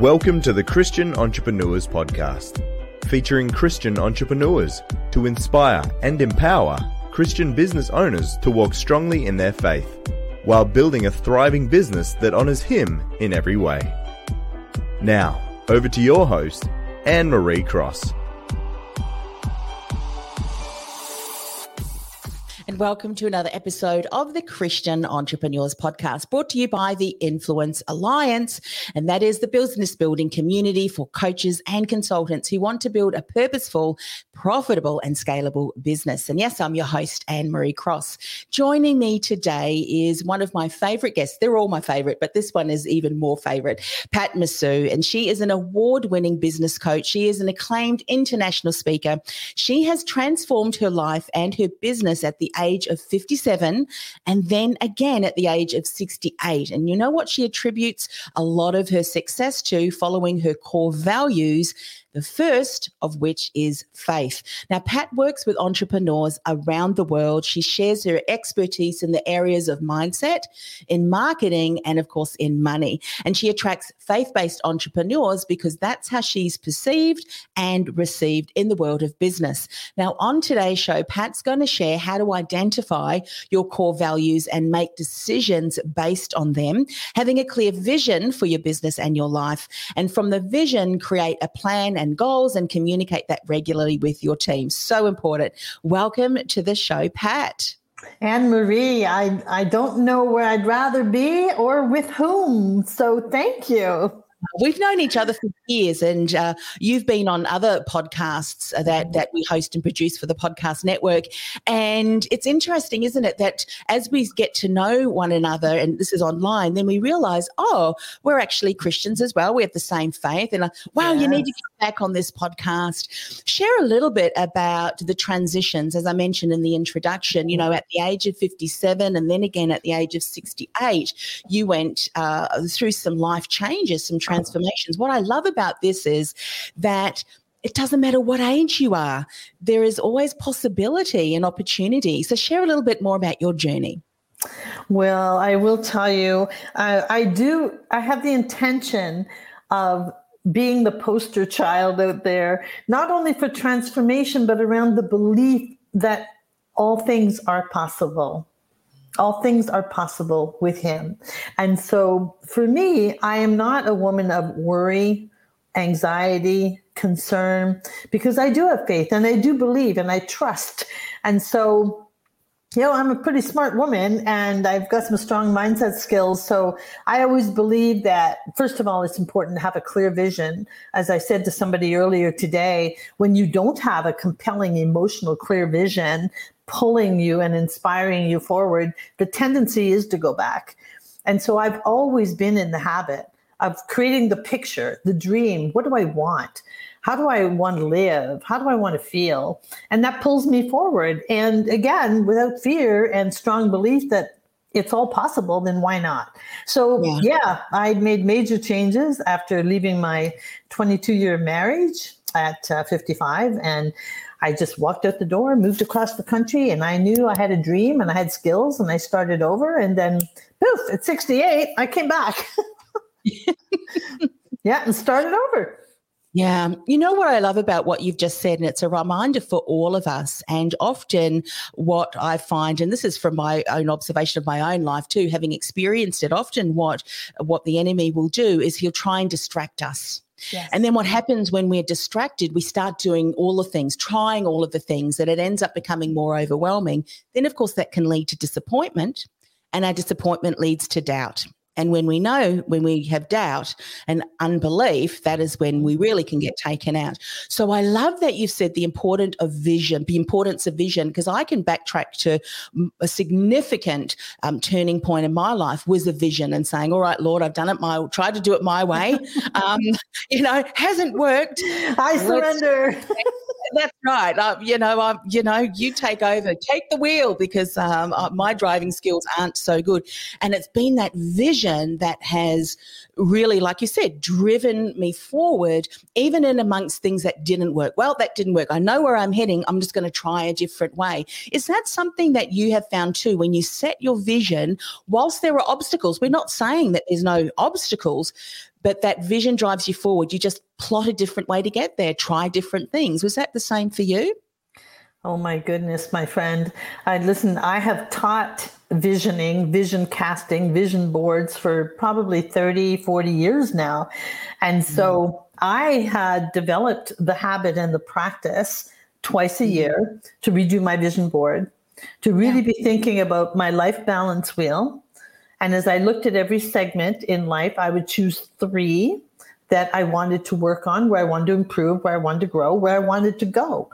Welcome to the Christian Entrepreneurs Podcast, featuring Christian entrepreneurs to inspire and empower Christian business owners to walk strongly in their faith while building a thriving business that honors Him in every way. Now, over to your host, Anne Marie Cross. And welcome to another episode of the Christian Entrepreneurs Podcast, brought to you by the Influence Alliance. And that is the business building community for coaches and consultants who want to build a purposeful, profitable, and scalable business. And yes, I'm your host, Anne Marie Cross. Joining me today is one of my favorite guests. They're all my favorite, but this one is even more favorite, Pat Mussieux. And she is an award winning business coach. She is an acclaimed international speaker. She has transformed her life and her business at the age of 57 and then again at the age of 68. And you know what she attributes a lot of her success to following her core values the first of which is faith. Now, Pat works with entrepreneurs around the world. She shares her expertise in the areas of mindset, in marketing, and of course, in money. And she attracts faith based entrepreneurs because that's how she's perceived and received in the world of business. Now, on today's show, Pat's going to share how to identify your core values and make decisions based on them, having a clear vision for your business and your life. And from the vision, create a plan and goals and communicate that regularly with your team. So important. Welcome to the show, Pat. Anne Marie, I, I don't know where I'd rather be or with whom. So thank you. We've known each other for years, and uh, you've been on other podcasts that that we host and produce for the podcast network. And it's interesting, isn't it, that as we get to know one another, and this is online, then we realize, oh, we're actually Christians as well. We have the same faith, and uh, wow, yes. you need to come back on this podcast. Share a little bit about the transitions, as I mentioned in the introduction. You know, at the age of fifty-seven, and then again at the age of sixty-eight, you went uh, through some life changes, some transformations. What I love about this is that it doesn't matter what age you are, there is always possibility and opportunity. So, share a little bit more about your journey. Well, I will tell you, I, I do, I have the intention of being the poster child out there, not only for transformation, but around the belief that all things are possible all things are possible with him. And so for me, I am not a woman of worry, anxiety, concern, because I do have faith and I do believe and I trust. And so you know, I'm a pretty smart woman and I've got some strong mindset skills. So I always believe that, first of all, it's important to have a clear vision. As I said to somebody earlier today, when you don't have a compelling, emotional, clear vision, pulling you and inspiring you forward, the tendency is to go back. And so I've always been in the habit of creating the picture, the dream. What do I want? How do I want to live? How do I want to feel? And that pulls me forward. And again, without fear and strong belief that it's all possible, then why not? So, yeah, yeah I made major changes after leaving my 22 year marriage at uh, 55. And I just walked out the door, moved across the country, and I knew I had a dream and I had skills, and I started over. And then, poof, at 68, I came back. yeah, and started over. Yeah. You know what I love about what you've just said, and it's a reminder for all of us. And often, what I find, and this is from my own observation of my own life too, having experienced it, often what what the enemy will do is he'll try and distract us Yes. And then what happens when we're distracted, we start doing all the things, trying all of the things, that it ends up becoming more overwhelming. Then, of course, that can lead to disappointment, and our disappointment leads to doubt. And when we know, when we have doubt and unbelief, that is when we really can get taken out. So I love that you've said the importance of vision, the importance of vision, because I can backtrack to a significant um, turning point in my life was a vision and saying, "All right, Lord, I've done it my, tried to do it my way. Um, you know, hasn't worked. I surrender." That's right. Uh, you know, um, you know, you take over, take the wheel because um, uh, my driving skills aren't so good. And it's been that vision that has really, like you said, driven me forward, even in amongst things that didn't work. Well, that didn't work. I know where I'm heading. I'm just going to try a different way. Is that something that you have found too? When you set your vision, whilst there are obstacles, we're not saying that there's no obstacles, but that vision drives you forward. You just plot a different way to get there, try different things. Was that the same for you? Oh my goodness, my friend. I listen, I have taught visioning, vision casting, vision boards for probably 30, 40 years now. And so mm. I had developed the habit and the practice twice a mm. year to redo my vision board, to really yeah. be thinking about my life balance wheel. And as I looked at every segment in life, I would choose three that I wanted to work on, where I wanted to improve, where I wanted to grow, where I wanted to go.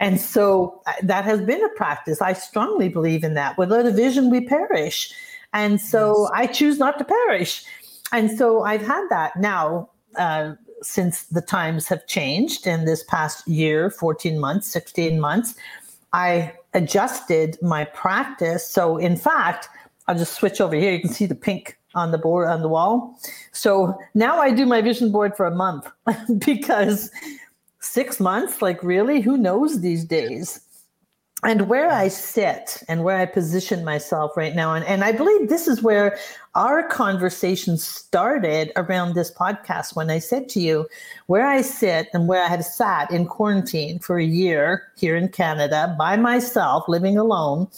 And so uh, that has been a practice. I strongly believe in that. Without a vision, we perish. And so yes. I choose not to perish. And so I've had that now uh, since the times have changed in this past year, 14 months, 16 months. I adjusted my practice. So, in fact, I'll just switch over here. You can see the pink on the board on the wall. So now I do my vision board for a month because six months, like really, who knows these days? And where I sit and where I position myself right now. And, and I believe this is where our conversation started around this podcast when I said to you, where I sit and where I have sat in quarantine for a year here in Canada by myself, living alone,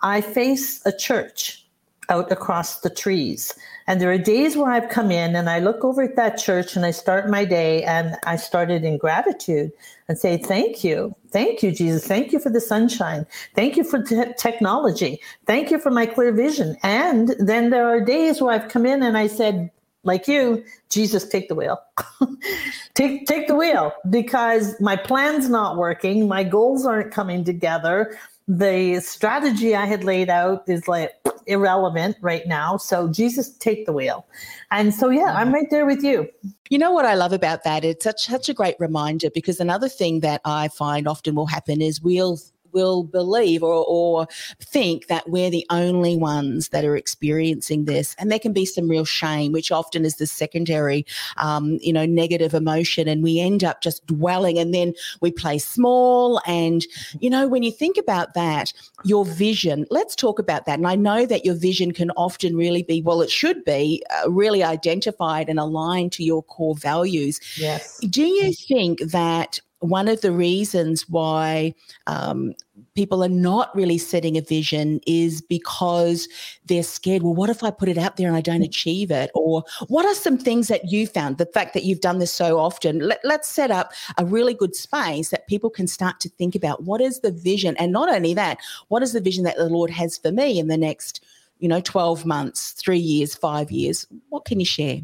I face a church out across the trees. And there are days where I've come in and I look over at that church and I start my day and I started in gratitude and say, Thank you. Thank you, Jesus. Thank you for the sunshine. Thank you for te- technology. Thank you for my clear vision. And then there are days where I've come in and I said, like you, Jesus, take the wheel. take take the wheel because my plan's not working, my goals aren't coming together. The strategy I had laid out is like irrelevant right now. So Jesus, take the wheel. And so yeah, I'm right there with you. You know what I love about that? It's such such a great reminder because another thing that I find often will happen is we'll will believe or, or think that we're the only ones that are experiencing this. And there can be some real shame, which often is the secondary, um, you know, negative emotion. And we end up just dwelling and then we play small. And, you know, when you think about that, your vision, let's talk about that. And I know that your vision can often really be, well, it should be uh, really identified and aligned to your core values. Yes. Do you think that one of the reasons why um, people are not really setting a vision is because they're scared. Well, what if I put it out there and I don't mm. achieve it? Or what are some things that you found? The fact that you've done this so often, let, let's set up a really good space that people can start to think about what is the vision? And not only that, what is the vision that the Lord has for me in the next, you know, 12 months, three years, five years? What can you share?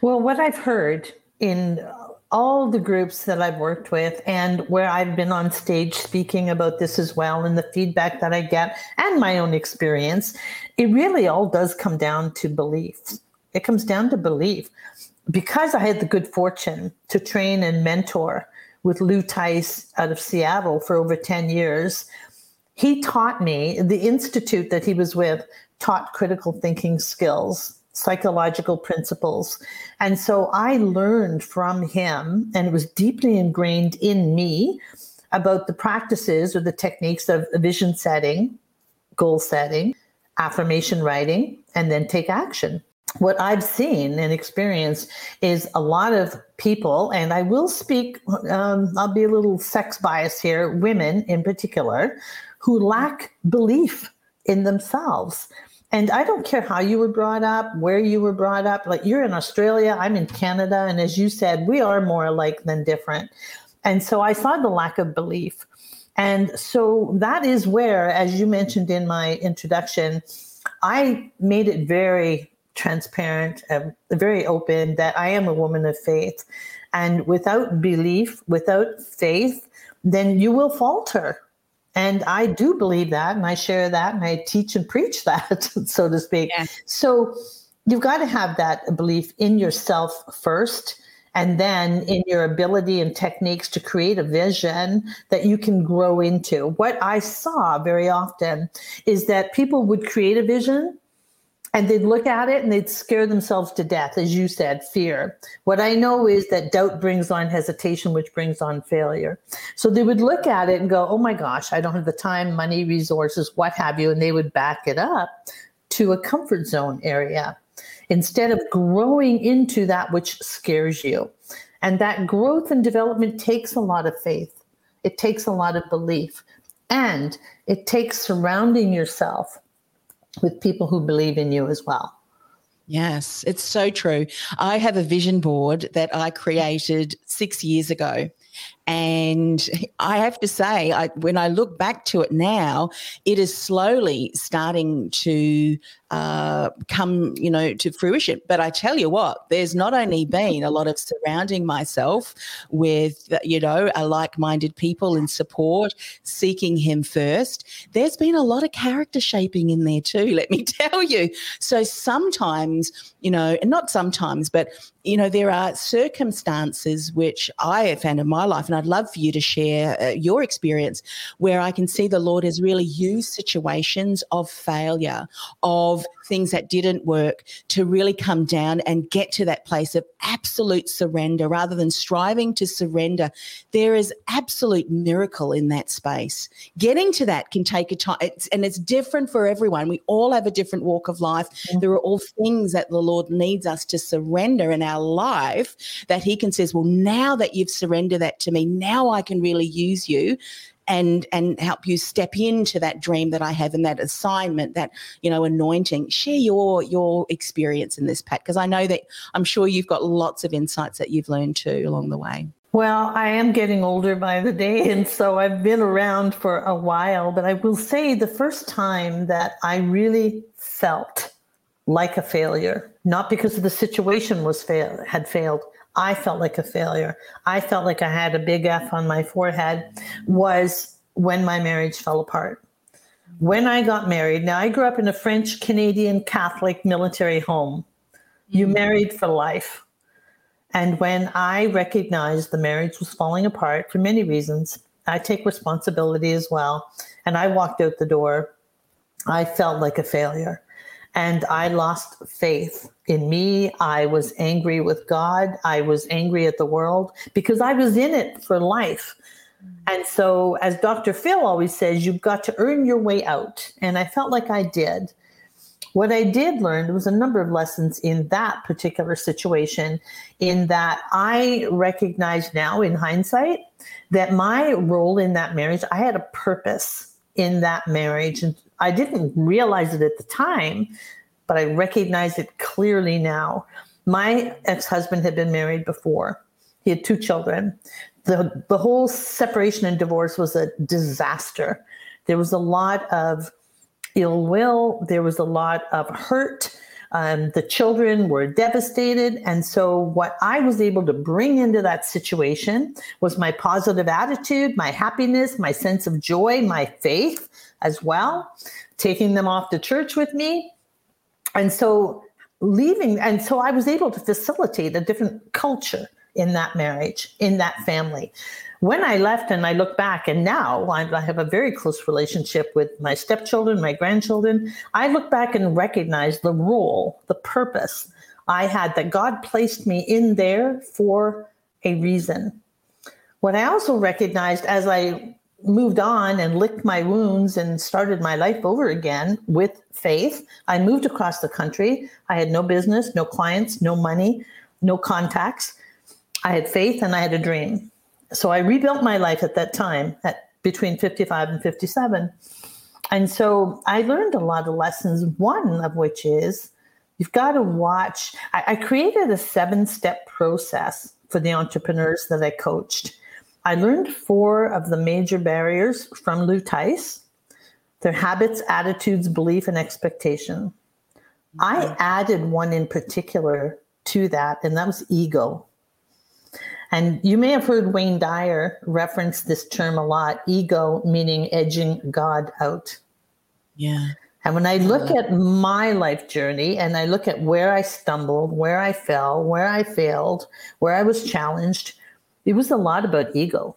Well, what I've heard in all the groups that I've worked with and where I've been on stage speaking about this as well, and the feedback that I get and my own experience, it really all does come down to belief. It comes down to belief. Because I had the good fortune to train and mentor with Lou Tice out of Seattle for over 10 years, he taught me, the institute that he was with taught critical thinking skills psychological principles. And so I learned from him, and it was deeply ingrained in me about the practices or the techniques of vision setting, goal setting, affirmation writing, and then take action. What I've seen and experienced is a lot of people, and I will speak, um, I'll be a little sex bias here, women in particular, who lack belief in themselves. And I don't care how you were brought up, where you were brought up. Like you're in Australia, I'm in Canada. And as you said, we are more alike than different. And so I saw the lack of belief. And so that is where, as you mentioned in my introduction, I made it very transparent, uh, very open that I am a woman of faith. And without belief, without faith, then you will falter and I do believe that, and I share that, and I teach and preach that, so to speak. Yeah. So you've got to have that belief in yourself first, and then in your ability and techniques to create a vision that you can grow into. What I saw very often is that people would create a vision and they'd look at it and they'd scare themselves to death, as you said, fear. What I know is that doubt brings on hesitation, which brings on failure. So they would look at it and go, oh my gosh, I don't have the time, money, resources, what have you. And they would back it up to a comfort zone area. instead of growing into that which scares you. And that growth and development takes a lot of faith, it takes a lot of belief, and it takes surrounding yourself with people who believe in you as well. Yes, it's so true. I have a vision board that I created six years ago. And I have to say, I, when I look back to it now, it is slowly starting to uh, come, you know, to fruition. But I tell you what, there's not only been a lot of surrounding myself with, you know, a like-minded people and support, seeking Him first. There's been a lot of character shaping in there too. Let me tell you. So sometimes, you know, and not sometimes, but you know, there are circumstances which I have found in my life, and I'd love for you to share uh, your experience where I can see the Lord has really used situations of failure, of things that didn't work to really come down and get to that place of absolute surrender rather than striving to surrender. There is absolute miracle in that space. Getting to that can take a time, it's, and it's different for everyone. We all have a different walk of life. Mm-hmm. There are all things that the Lord needs us to surrender in our life that He can says, Well, now that you've surrendered that to me, now I can really use you and and help you step into that dream that I have and that assignment, that you know anointing. Share your your experience in this, Pat, because I know that I'm sure you've got lots of insights that you've learned too along the way. Well, I am getting older by the day, and so I've been around for a while. But I will say the first time that I really felt like a failure, not because the situation was fail had failed, I felt like a failure. I felt like I had a big F on my forehead was when my marriage fell apart. When I got married, now I grew up in a French Canadian Catholic military home. You mm-hmm. married for life. And when I recognized the marriage was falling apart for many reasons, I take responsibility as well. And I walked out the door. I felt like a failure and I lost faith in me. I was angry with God. I was angry at the world because I was in it for life. Mm. And so, as Dr. Phil always says, you've got to earn your way out. And I felt like I did. What I did learn was a number of lessons in that particular situation, in that I recognize now in hindsight that my role in that marriage, I had a purpose in that marriage. And I didn't realize it at the time, but I recognize it clearly now. My ex husband had been married before, he had two children. The, the whole separation and divorce was a disaster. There was a lot of ill will, there was a lot of hurt. Um, the children were devastated. And so, what I was able to bring into that situation was my positive attitude, my happiness, my sense of joy, my faith as well, taking them off to church with me. And so, leaving, and so I was able to facilitate a different culture in that marriage, in that family. When I left and I look back, and now I have a very close relationship with my stepchildren, my grandchildren, I look back and recognize the role, the purpose I had that God placed me in there for a reason. What I also recognized as I moved on and licked my wounds and started my life over again with faith, I moved across the country. I had no business, no clients, no money, no contacts. I had faith and I had a dream. So I rebuilt my life at that time at between 55 and 57. And so I learned a lot of lessons, one of which is you've got to watch. I, I created a seven step process for the entrepreneurs that I coached. I learned four of the major barriers from Lou Tice their habits, attitudes, belief, and expectation. I mm-hmm. added one in particular to that, and that was ego. And you may have heard Wayne Dyer reference this term a lot ego meaning edging God out. Yeah. And when I look at my life journey and I look at where I stumbled, where I fell, where I failed, where I was challenged, it was a lot about ego.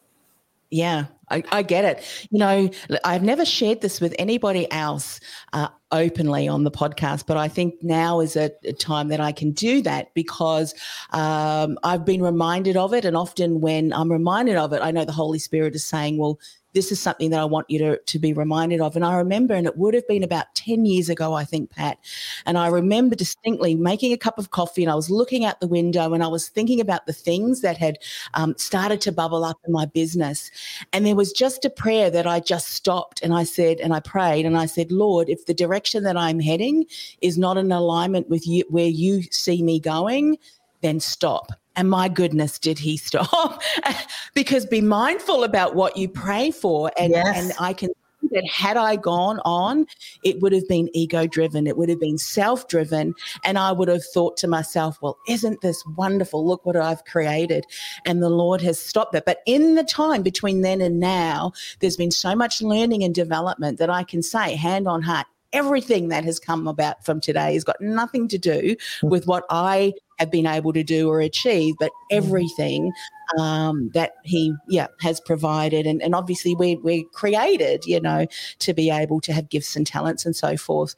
Yeah, I, I, get it. You know, I've never shared this with anybody else. Uh, openly on the podcast, but I think now is a, a time that I can do that because um, I've been reminded of it. And often when I'm reminded of it, I know the Holy Spirit is saying, well, this is something that I want you to, to be reminded of. And I remember, and it would have been about 10 years ago, I think, Pat. And I remember distinctly making a cup of coffee and I was looking out the window and I was thinking about the things that had um, started to bubble up in my business. And there was just a prayer that I just stopped and I said, and I prayed and I said, Lord, if the direction that I'm heading is not in alignment with you, where you see me going, then stop and my goodness, did he stop? because be mindful about what you pray for. And, yes. and I can see that had I gone on, it would have been ego driven, it would have been self driven. And I would have thought to myself, well, isn't this wonderful? Look what I've created. And the Lord has stopped that. But in the time between then and now, there's been so much learning and development that I can say, hand on heart, everything that has come about from today has got nothing to do mm. with what I have been able to do or achieve, but mm. everything um, that he yeah has provided, and, and obviously we we're created, you know, to be able to have gifts and talents and so forth.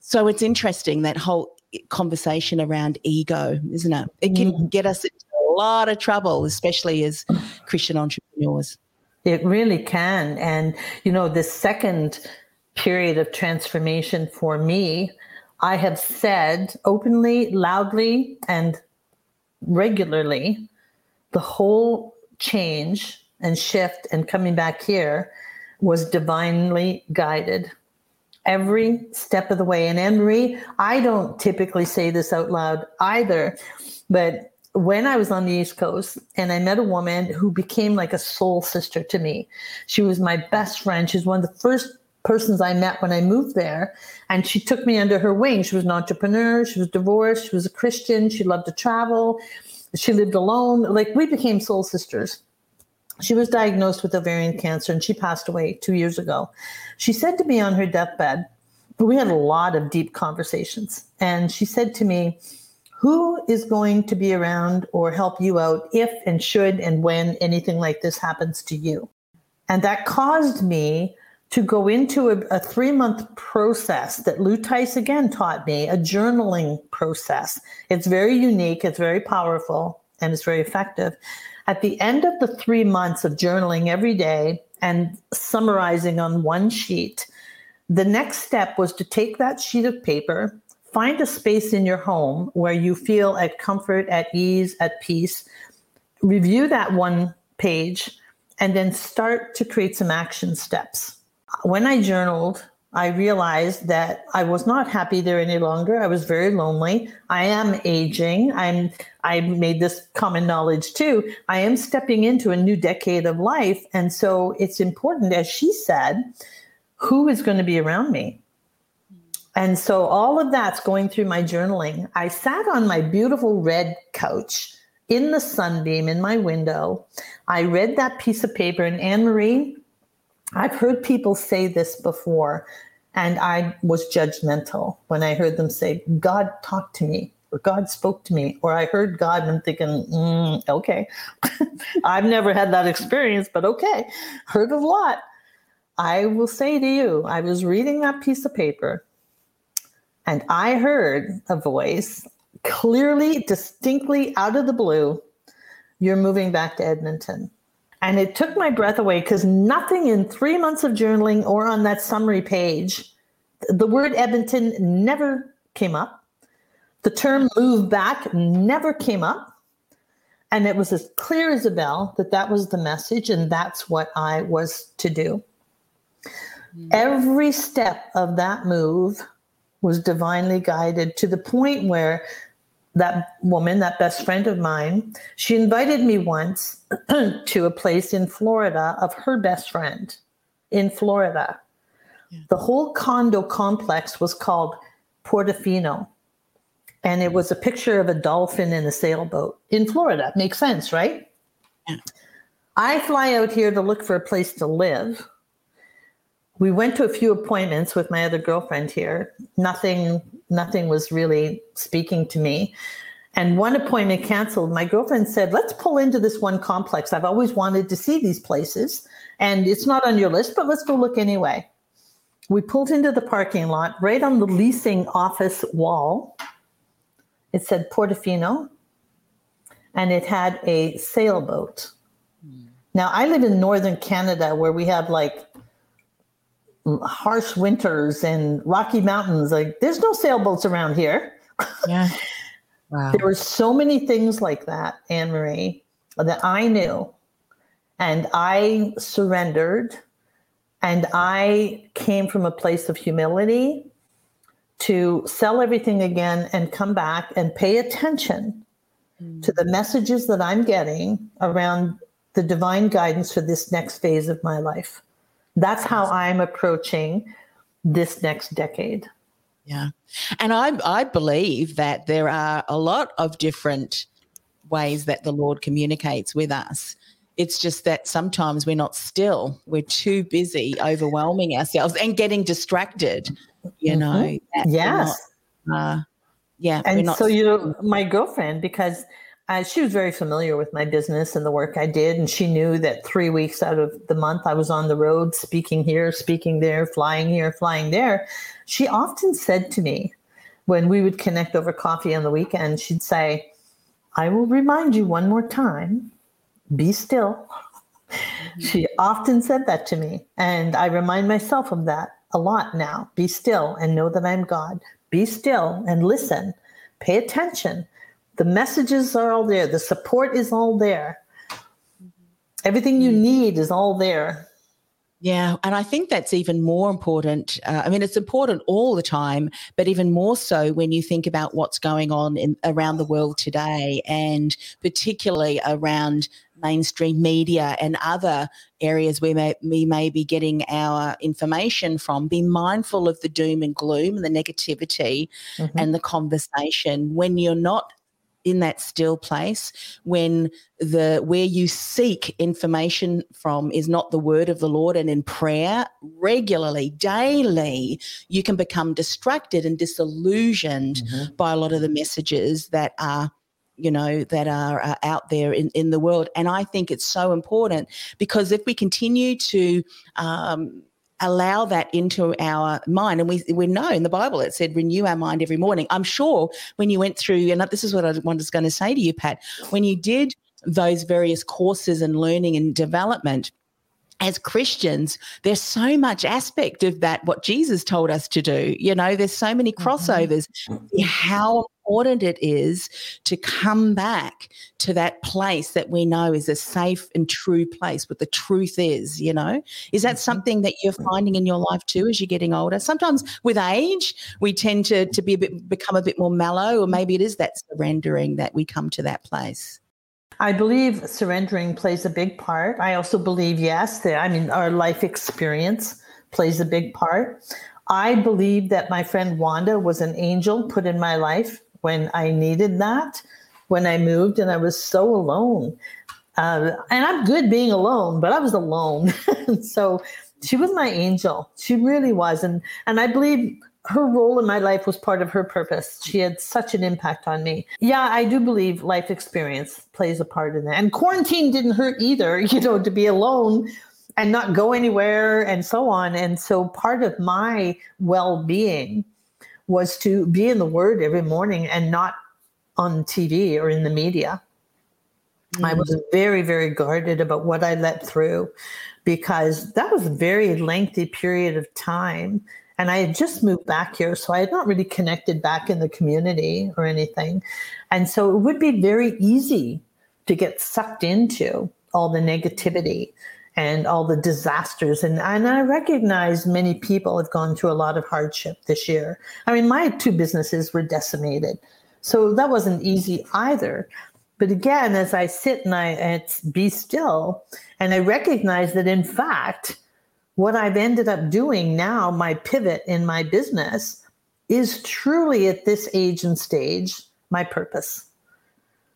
So it's interesting that whole conversation around ego, isn't it? It can mm. get us into a lot of trouble, especially as Christian entrepreneurs. It really can. And, you know, the second period of transformation for me, I have said openly, loudly, and regularly the whole change and shift and coming back here was divinely guided every step of the way. And Anne I don't typically say this out loud either, but when I was on the East Coast and I met a woman who became like a soul sister to me, she was my best friend. She's one of the first persons I met when I moved there. And she took me under her wing. She was an entrepreneur, she was divorced, she was a Christian, she loved to travel, she lived alone. Like we became soul sisters. She was diagnosed with ovarian cancer and she passed away two years ago. She said to me on her deathbed, we had a lot of deep conversations. And she said to me, Who is going to be around or help you out if and should and when anything like this happens to you? And that caused me to go into a, a three month process that Lou Tice again taught me, a journaling process. It's very unique, it's very powerful, and it's very effective. At the end of the three months of journaling every day and summarizing on one sheet, the next step was to take that sheet of paper, find a space in your home where you feel at comfort, at ease, at peace, review that one page, and then start to create some action steps when I journaled, I realized that I was not happy there any longer. I was very lonely. I am aging. I'm I made this common knowledge too. I am stepping into a new decade of life. And so it's important, as she said, who is going to be around me? And so all of that's going through my journaling. I sat on my beautiful red couch in the sunbeam in my window. I read that piece of paper, and Anne Marie, I've heard people say this before, and I was judgmental when I heard them say, God talked to me, or God spoke to me, or I heard God, and I'm thinking, mm, okay. I've never had that experience, but okay, heard a lot. I will say to you, I was reading that piece of paper, and I heard a voice clearly, distinctly out of the blue, you're moving back to Edmonton. And it took my breath away because nothing in three months of journaling or on that summary page, the word Edmonton never came up. The term move back never came up. And it was as clear as a bell that that was the message and that's what I was to do. Mm-hmm. Every step of that move was divinely guided to the point where that woman, that best friend of mine, she invited me once to a place in Florida of her best friend in Florida. Yeah. The whole condo complex was called Portofino. And it was a picture of a dolphin in a sailboat in Florida. Makes sense, right? Yeah. I fly out here to look for a place to live. We went to a few appointments with my other girlfriend here. Nothing nothing was really speaking to me. And one appointment canceled. My girlfriend said, Let's pull into this one complex. I've always wanted to see these places. And it's not on your list, but let's go look anyway. we pulled into the parking lot right on the leasing office wall. It said Portofino and it had a sailboat. Mm. Now, I live in northern Canada where we have like harsh winters and rocky mountains. Like, there's no sailboats around here. Yeah. Wow. there were so many things like that, Anne Marie, that I knew. And I surrendered. And I came from a place of humility to sell everything again and come back and pay attention mm. to the messages that I'm getting around the divine guidance for this next phase of my life. That's how I'm approaching this next decade. Yeah. And I I believe that there are a lot of different ways that the Lord communicates with us. It's just that sometimes we're not still. We're too busy overwhelming ourselves and getting distracted, you mm-hmm. know. Yes. Not, uh, yeah. And so, you know, my girlfriend, because uh, she was very familiar with my business and the work I did. And she knew that three weeks out of the month I was on the road, speaking here, speaking there, flying here, flying there. She often said to me when we would connect over coffee on the weekend, she'd say, I will remind you one more time be still. Mm-hmm. She often said that to me. And I remind myself of that a lot now. Be still and know that I'm God. Be still and listen. Pay attention the messages are all there. The support is all there. Everything you mm. need is all there. Yeah, and I think that's even more important. Uh, I mean, it's important all the time, but even more so when you think about what's going on in, around the world today, and particularly around mainstream media and other areas where may, we may be getting our information from. Be mindful of the doom and gloom and the negativity mm-hmm. and the conversation. When you're not in that still place when the where you seek information from is not the word of the lord and in prayer regularly daily you can become distracted and disillusioned mm-hmm. by a lot of the messages that are you know that are, are out there in, in the world and i think it's so important because if we continue to um, allow that into our mind. And we we know in the Bible it said renew our mind every morning. I'm sure when you went through, and this is what I was going to say to you, Pat, when you did those various courses and learning and development as Christians, there's so much aspect of that, what Jesus told us to do. You know, there's so many mm-hmm. crossovers. Mm-hmm. How important it is to come back to that place that we know is a safe and true place, what the truth is, you know? Is that mm-hmm. something that you're finding in your life too as you're getting older? Sometimes with age, we tend to, to be a bit, become a bit more mellow, or maybe it is that surrendering that we come to that place. I believe surrendering plays a big part. I also believe, yes, that I mean, our life experience plays a big part. I believe that my friend Wanda was an angel put in my life when I needed that, when I moved and I was so alone. Uh, and I'm good being alone, but I was alone. so she was my angel. She really was. And, and I believe her role in my life was part of her purpose. She had such an impact on me. Yeah, I do believe life experience plays a part in that. And quarantine didn't hurt either, you know, to be alone and not go anywhere and so on. And so part of my well being was to be in the Word every morning and not on TV or in the media. Mm-hmm. I was very, very guarded about what I let through because that was a very lengthy period of time and I had just moved back here, so I had not really connected back in the community or anything. And so it would be very easy to get sucked into all the negativity and all the disasters. And, and I recognize many people have gone through a lot of hardship this year. I mean, my two businesses were decimated. So that wasn't easy either. But again, as I sit and I it's be still, and I recognize that in fact, what I've ended up doing now, my pivot in my business, is truly at this age and stage my purpose.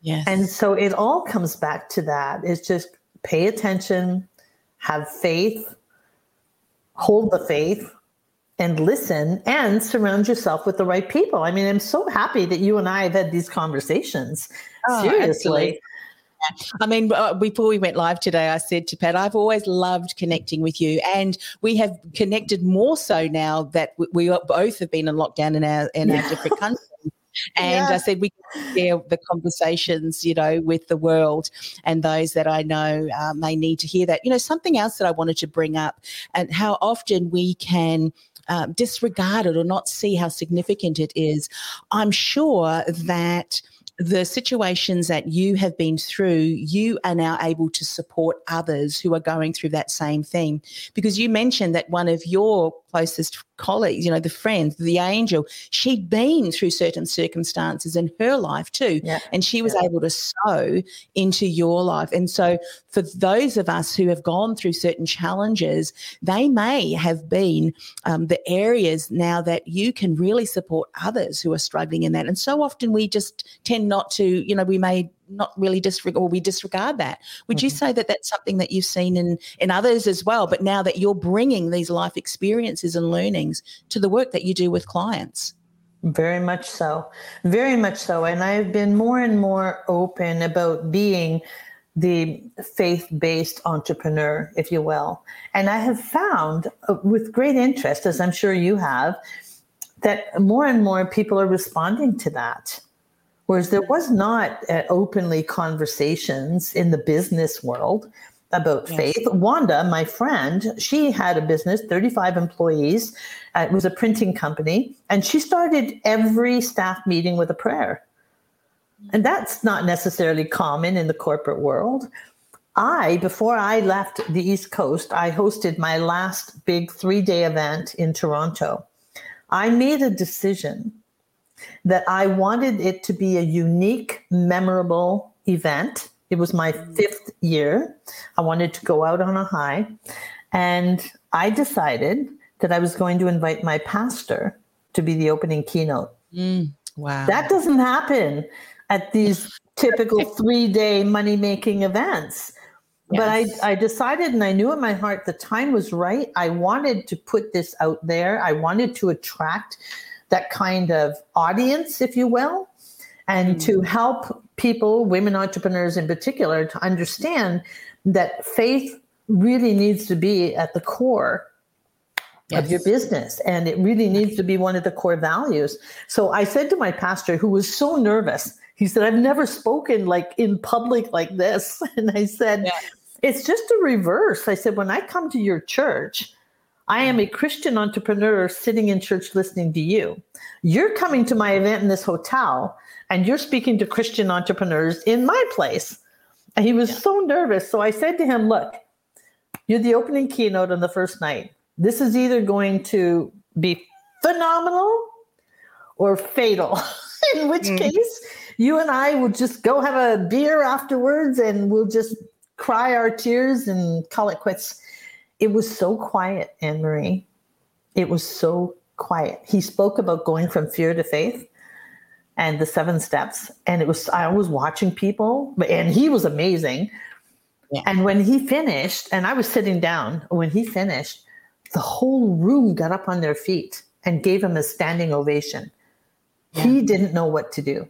Yes. And so it all comes back to that. It's just pay attention, have faith, hold the faith, and listen and surround yourself with the right people. I mean, I'm so happy that you and I have had these conversations. Oh, Seriously. Absolutely. I mean, uh, before we went live today, I said to Pat, I've always loved connecting with you, and we have connected more so now that we both have been in lockdown in our in our different countries. And yeah. I said we can share the conversations, you know, with the world and those that I know uh, may need to hear that. You know, something else that I wanted to bring up and how often we can. Uh, disregard it or not see how significant it is. I'm sure that the situations that you have been through, you are now able to support others who are going through that same thing. Because you mentioned that one of your closest colleagues, you know, the friends, the angel, she'd been through certain circumstances in her life too. Yeah. And she was yeah. able to sow into your life. And so for those of us who have gone through certain challenges, they may have been um, the areas now that you can really support others who are struggling in that. And so often we just tend not to, you know, we may not really disregard or we disregard that. Would mm-hmm. you say that that's something that you've seen in in others as well? But now that you're bringing these life experiences and learnings to the work that you do with clients. Very much so. Very much so. And I've been more and more open about being the faith based entrepreneur, if you will. And I have found uh, with great interest, as I'm sure you have, that more and more people are responding to that. Whereas there was not uh, openly conversations in the business world about yes. faith. Wanda, my friend, she had a business, 35 employees. Uh, it was a printing company. And she started every staff meeting with a prayer. And that's not necessarily common in the corporate world. I, before I left the East Coast, I hosted my last big three day event in Toronto. I made a decision that I wanted it to be a unique, memorable event. It was my fifth year. I wanted to go out on a high. And I decided that I was going to invite my pastor to be the opening keynote. Mm, wow. That doesn't happen at these typical three day money making events. Yes. But I, I decided and I knew in my heart the time was right. I wanted to put this out there. I wanted to attract that kind of audience, if you will, and mm. to help people, women entrepreneurs in particular, to understand that faith really needs to be at the core yes. of your business and it really needs to be one of the core values. So I said to my pastor, who was so nervous, he said, I've never spoken like in public like this. And I said. It's just a reverse. I said, when I come to your church, I am a Christian entrepreneur sitting in church listening to you. You're coming to my event in this hotel and you're speaking to Christian entrepreneurs in my place. And he was yeah. so nervous. So I said to him, Look, you're the opening keynote on the first night. This is either going to be phenomenal or fatal, in which mm. case you and I will just go have a beer afterwards and we'll just cry our tears and call it quits. It was so quiet, Anne Marie. It was so quiet. He spoke about going from fear to faith and the seven steps. And it was, I was watching people, and he was amazing. Yeah. And when he finished, and I was sitting down, when he finished, the whole room got up on their feet and gave him a standing ovation. Yeah. He didn't know what to do.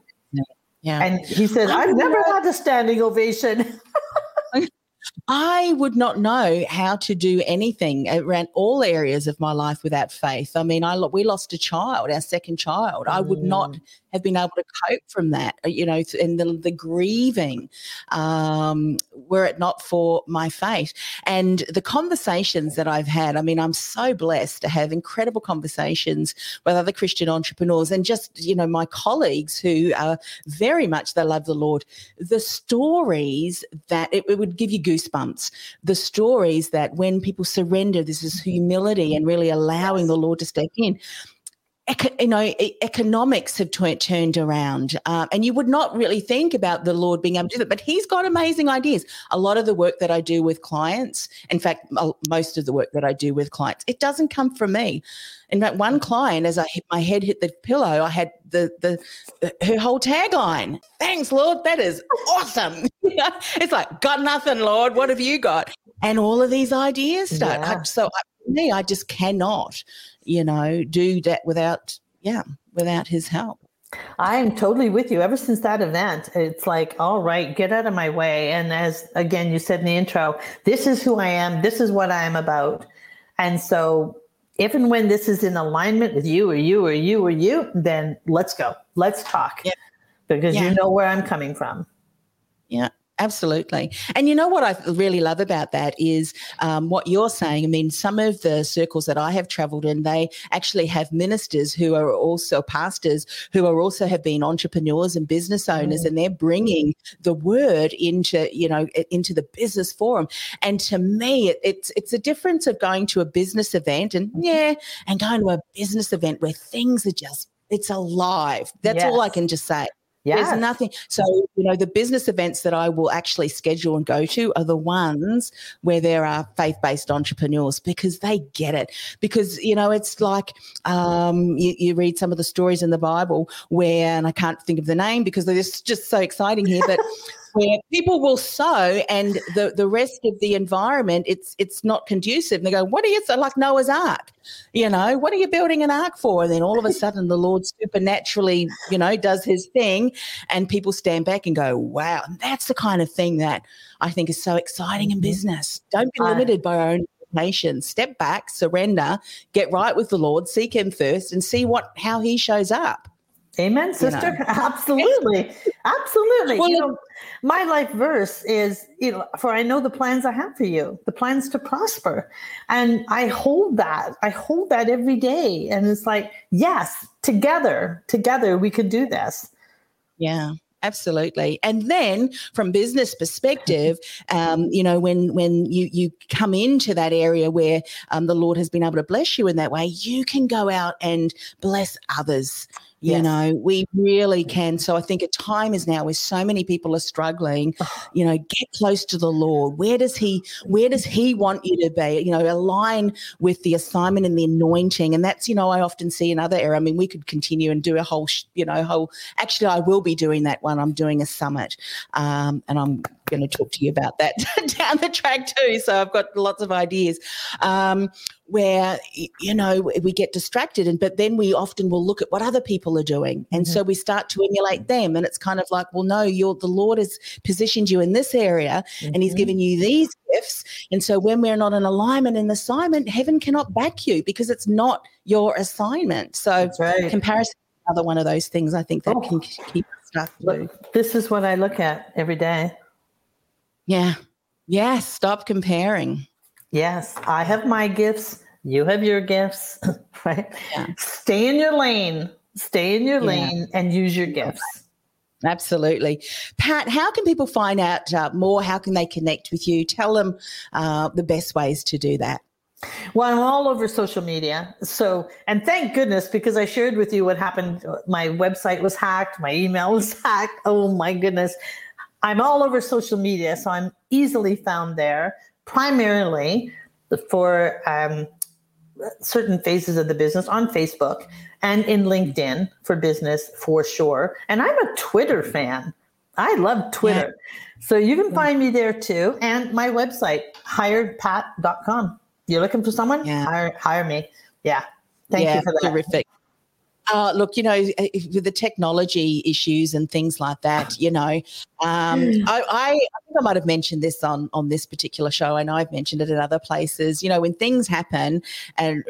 Yeah. And he said, I've never had a standing ovation. I would not know how to do anything around all areas of my life without faith. I mean, I we lost a child, our second child. I would not mm. have been able to cope from that, uh, you know, and the, the grieving, um, were it not for my faith and the conversations that I've had. I mean, I'm so blessed to have incredible conversations with other Christian entrepreneurs and just, you know, my colleagues who are very much, they love the Lord. The stories that it, it would give you goosebumps goosebumps. The stories that when people surrender, this is mm-hmm. humility and really allowing the Lord to step in. Eco- you know, economics have t- turned around, um, and you would not really think about the Lord being able to do that, but He's got amazing ideas. A lot of the work that I do with clients, in fact, most of the work that I do with clients, it doesn't come from me. In fact, one client, as I hit my head hit the pillow, I had the the, the her whole tagline. Thanks, Lord. That is awesome. it's like got nothing, Lord. What have you got? And all of these ideas start. Yeah. So I, me, I just cannot, you know, do that without yeah, without His help. I am totally with you. Ever since that event, it's like, all right, get out of my way. And as again, you said in the intro, this is who I am. This is what I am about. And so, if and when this is in alignment with you or you or you or you, then let's go. Let's talk. Yeah. Because yeah. you know where I'm coming from. Yeah. Absolutely. And you know what I really love about that is um, what you're saying. I mean, some of the circles that I have traveled in, they actually have ministers who are also pastors who are also have been entrepreneurs and business owners, mm. and they're bringing the word into, you know, into the business forum. And to me, it, it's, it's a difference of going to a business event and mm-hmm. yeah, and going to a business event where things are just, it's alive. That's yes. all I can just say. Yeah. There's nothing. So, you know, the business events that I will actually schedule and go to are the ones where there are faith based entrepreneurs because they get it. Because, you know, it's like um, you, you, read some of the stories in the Bible where, and I can't think of the name because they're just, just so exciting here, but where people will sow and the, the rest of the environment it's it's not conducive. And they go, What are you so like Noah's Ark? You know, what are you building an ark for? And then all of a sudden the Lord supernaturally, you know, does his thing and people stand back and go, Wow, and that's the kind of thing that I think is so exciting in mm-hmm. business. Don't be limited by our own nation. Step back, surrender, get right with the Lord, seek him first and see what how he shows up. Amen, sister. You know? Absolutely. Absolutely. Well, you know, my life verse is, you know, for I know the plans I have for you, the plans to prosper. And I hold that. I hold that every day. And it's like, yes, together, together we could do this. Yeah absolutely and then from business perspective um, you know when when you you come into that area where um, the lord has been able to bless you in that way you can go out and bless others you yes. know, we really can. So I think a time is now where so many people are struggling, you know, get close to the Lord. Where does he where does he want you to be? You know, align with the assignment and the anointing. And that's, you know, I often see in other area. I mean, we could continue and do a whole, you know, whole actually I will be doing that one. I'm doing a summit. Um, and I'm going to talk to you about that down the track too. So I've got lots of ideas. Um, where you know we get distracted and but then we often will look at what other people are doing and mm-hmm. so we start to emulate them and it's kind of like well no you're the lord has positioned you in this area mm-hmm. and he's mm-hmm. given you these gifts and so when we're not in alignment in the assignment heaven cannot back you because it's not your assignment so right. comparison is another one of those things i think that oh. can keep stuff. look, this is what i look at every day yeah yeah stop comparing Yes, I have my gifts. You have your gifts, right? Yeah. Stay in your lane. Stay in your yeah. lane and use your gifts. Absolutely. Pat, how can people find out uh, more? How can they connect with you? Tell them uh, the best ways to do that. Well, I'm all over social media. So, and thank goodness because I shared with you what happened. My website was hacked, my email was hacked. Oh my goodness. I'm all over social media. So I'm easily found there primarily for um, certain phases of the business on Facebook and in LinkedIn for business for sure. And I'm a Twitter fan. I love Twitter. Yeah. So you can find me there too. And my website, hirepat.com. You're looking for someone? Yeah. Hire, hire me. Yeah. Thank yeah, you for that. Terrific. Uh, look, you know, with the technology issues and things like that, you know, um, hmm. I, I, think I might have mentioned this on on this particular show. I know I've mentioned it in other places. You know, when things happen and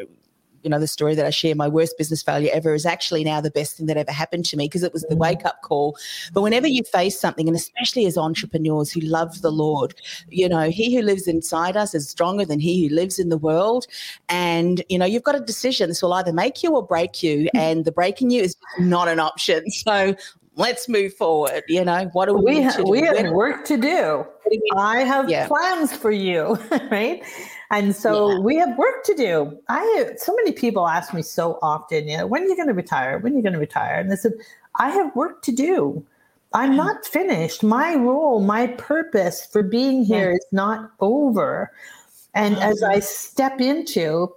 you know, the story that I share, my worst business failure ever is actually now the best thing that ever happened to me because it was the mm. wake up call. But whenever you face something, and especially as entrepreneurs who love the Lord, you know, he who lives inside us is stronger than he who lives in the world. And, you know, you've got a decision. This will either make you or break you. Mm. And the breaking you is not an option. So let's move forward. You know, what do we, we have? We have work to do. I have yeah. plans for you, right? And so yeah. we have work to do. I so many people ask me so often, you know, when are you going to retire? When are you going to retire? And I said, I have work to do. I'm mm. not finished. My role, my purpose for being here is not over. And as I step into,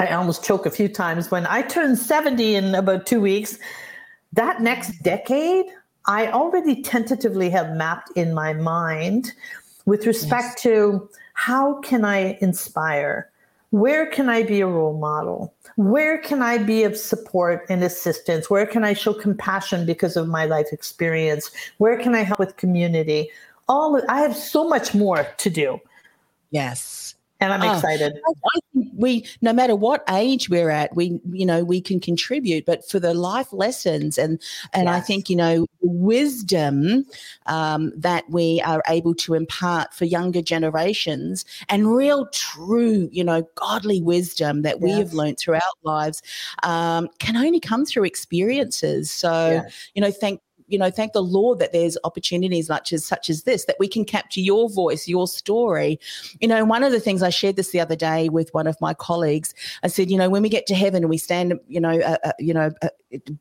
I almost choke a few times when I turn 70 in about two weeks. That next decade, I already tentatively have mapped in my mind with respect yes. to how can I inspire? where can I be a role model? Where can I be of support and assistance? Where can I show compassion because of my life experience? Where can I help with community? All I have so much more to do. Yes and I'm oh, excited. I think we, no matter what age we're at, we, you know, we can contribute. But for the life lessons and and yes. I think you know wisdom um, that we are able to impart for younger generations and real, true, you know, godly wisdom that we yes. have learned throughout lives um, can only come through experiences. So yes. you know, thank you know, thank the Lord that there's opportunities such as such as this that we can capture your voice, your story. You know, one of the things I shared this the other day with one of my colleagues. I said, you know, when we get to heaven and we stand, you know, uh, uh, you know, uh,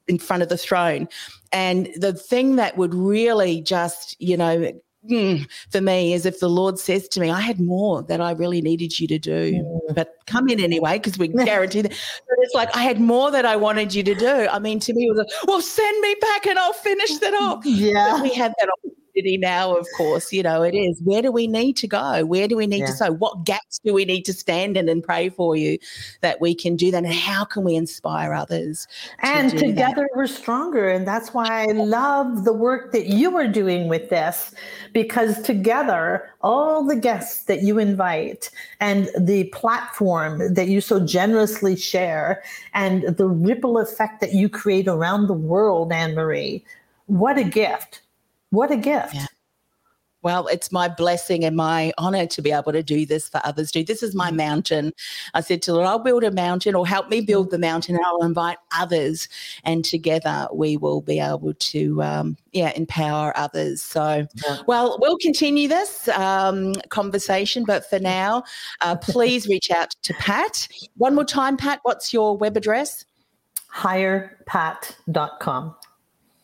in front of the throne, and the thing that would really just, you know, mm, for me is if the Lord says to me, I had more that I really needed you to do, mm. but come in anyway, because we guarantee that. But it's like, I had more that I wanted you to do. I mean, to me, it was like, well, send me back and I'll finish that off. Yeah. But we have that opportunity now, of course, you know, it is. Where do we need to go? Where do we need yeah. to sow? What gaps do we need to stand in and pray for you that we can do that? And how can we inspire others? And to together that? we're stronger. And that's why I love the work that you are doing with this, because together, all the guests that you invite and the platform that you so generously share and the ripple effect that you create around the world, Anne Marie, what a gift what a gift. Yeah. Well, it's my blessing and my honor to be able to do this for others too. This is my mm. mountain. I said to Lord, I'll build a mountain or help me build the mountain and I'll invite others. And together we will be able to, um, yeah, empower others. So, well, we'll continue this um, conversation. But for now, uh, please reach out to Pat. One more time, Pat, what's your web address? Hirepat.com.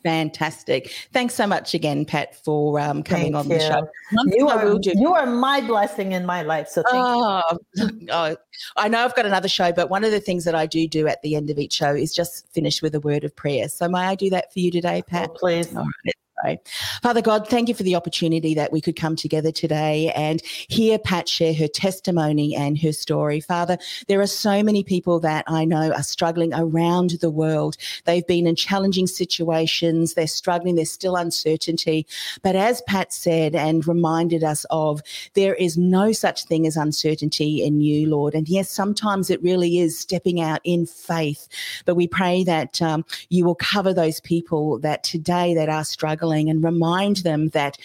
Fantastic. Thanks so much again, Pat, for um, coming thank on you. the show. you are, you are my blessing in my life. So oh, oh, I know I've got another show, but one of the things that I do do at the end of each show is just finish with a word of prayer. So may I do that for you today, Pat? Oh, please. All right pray. Father God, thank you for the opportunity that we could come together today and hear Pat share her testimony and her story. Father, there are so many people that I know are struggling around the world. They've been in challenging situations, they're struggling, there's still uncertainty. But as Pat said and reminded us of, there is no such thing as uncertainty in you, Lord. And yes, sometimes it really is stepping out in faith. But we pray that um, you will cover those people that today that are struggling and remind them that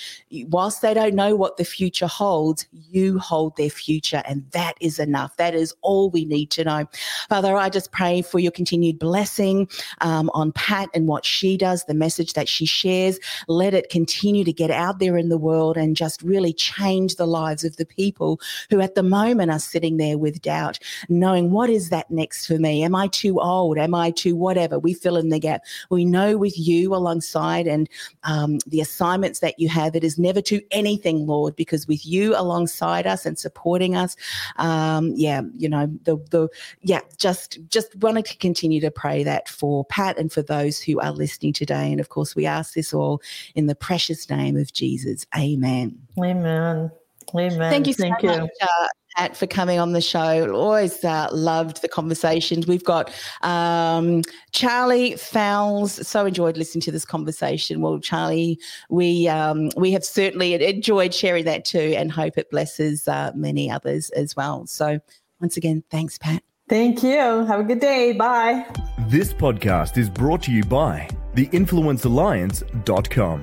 whilst they don't know what the future holds, you hold their future. And that is enough. That is all we need to know. Father, I just pray for your continued blessing um, on Pat and what she does, the message that she shares. Let it continue to get out there in the world and just really change the lives of the people who at the moment are sitting there with doubt, knowing what is that next for me? Am I too old? Am I too whatever? We fill in the gap. We know with you alongside and um, the assignments that you have. It is never to anything, Lord, because with you alongside us and supporting us, um, yeah, you know, the the yeah, just just wanted to continue to pray that for Pat and for those who are listening today. And of course, we ask this all in the precious name of Jesus. Amen. Amen. Amen. Thank you so Thank much, you. Uh, Pat, for coming on the show. Always uh, loved the conversations. We've got um, Charlie Fowles. So enjoyed listening to this conversation. Well, Charlie, we um, we have certainly enjoyed sharing that too, and hope it blesses uh, many others as well. So once again, thanks, Pat. Thank you. Have a good day. Bye. This podcast is brought to you by the influence theinfluencealliance.com.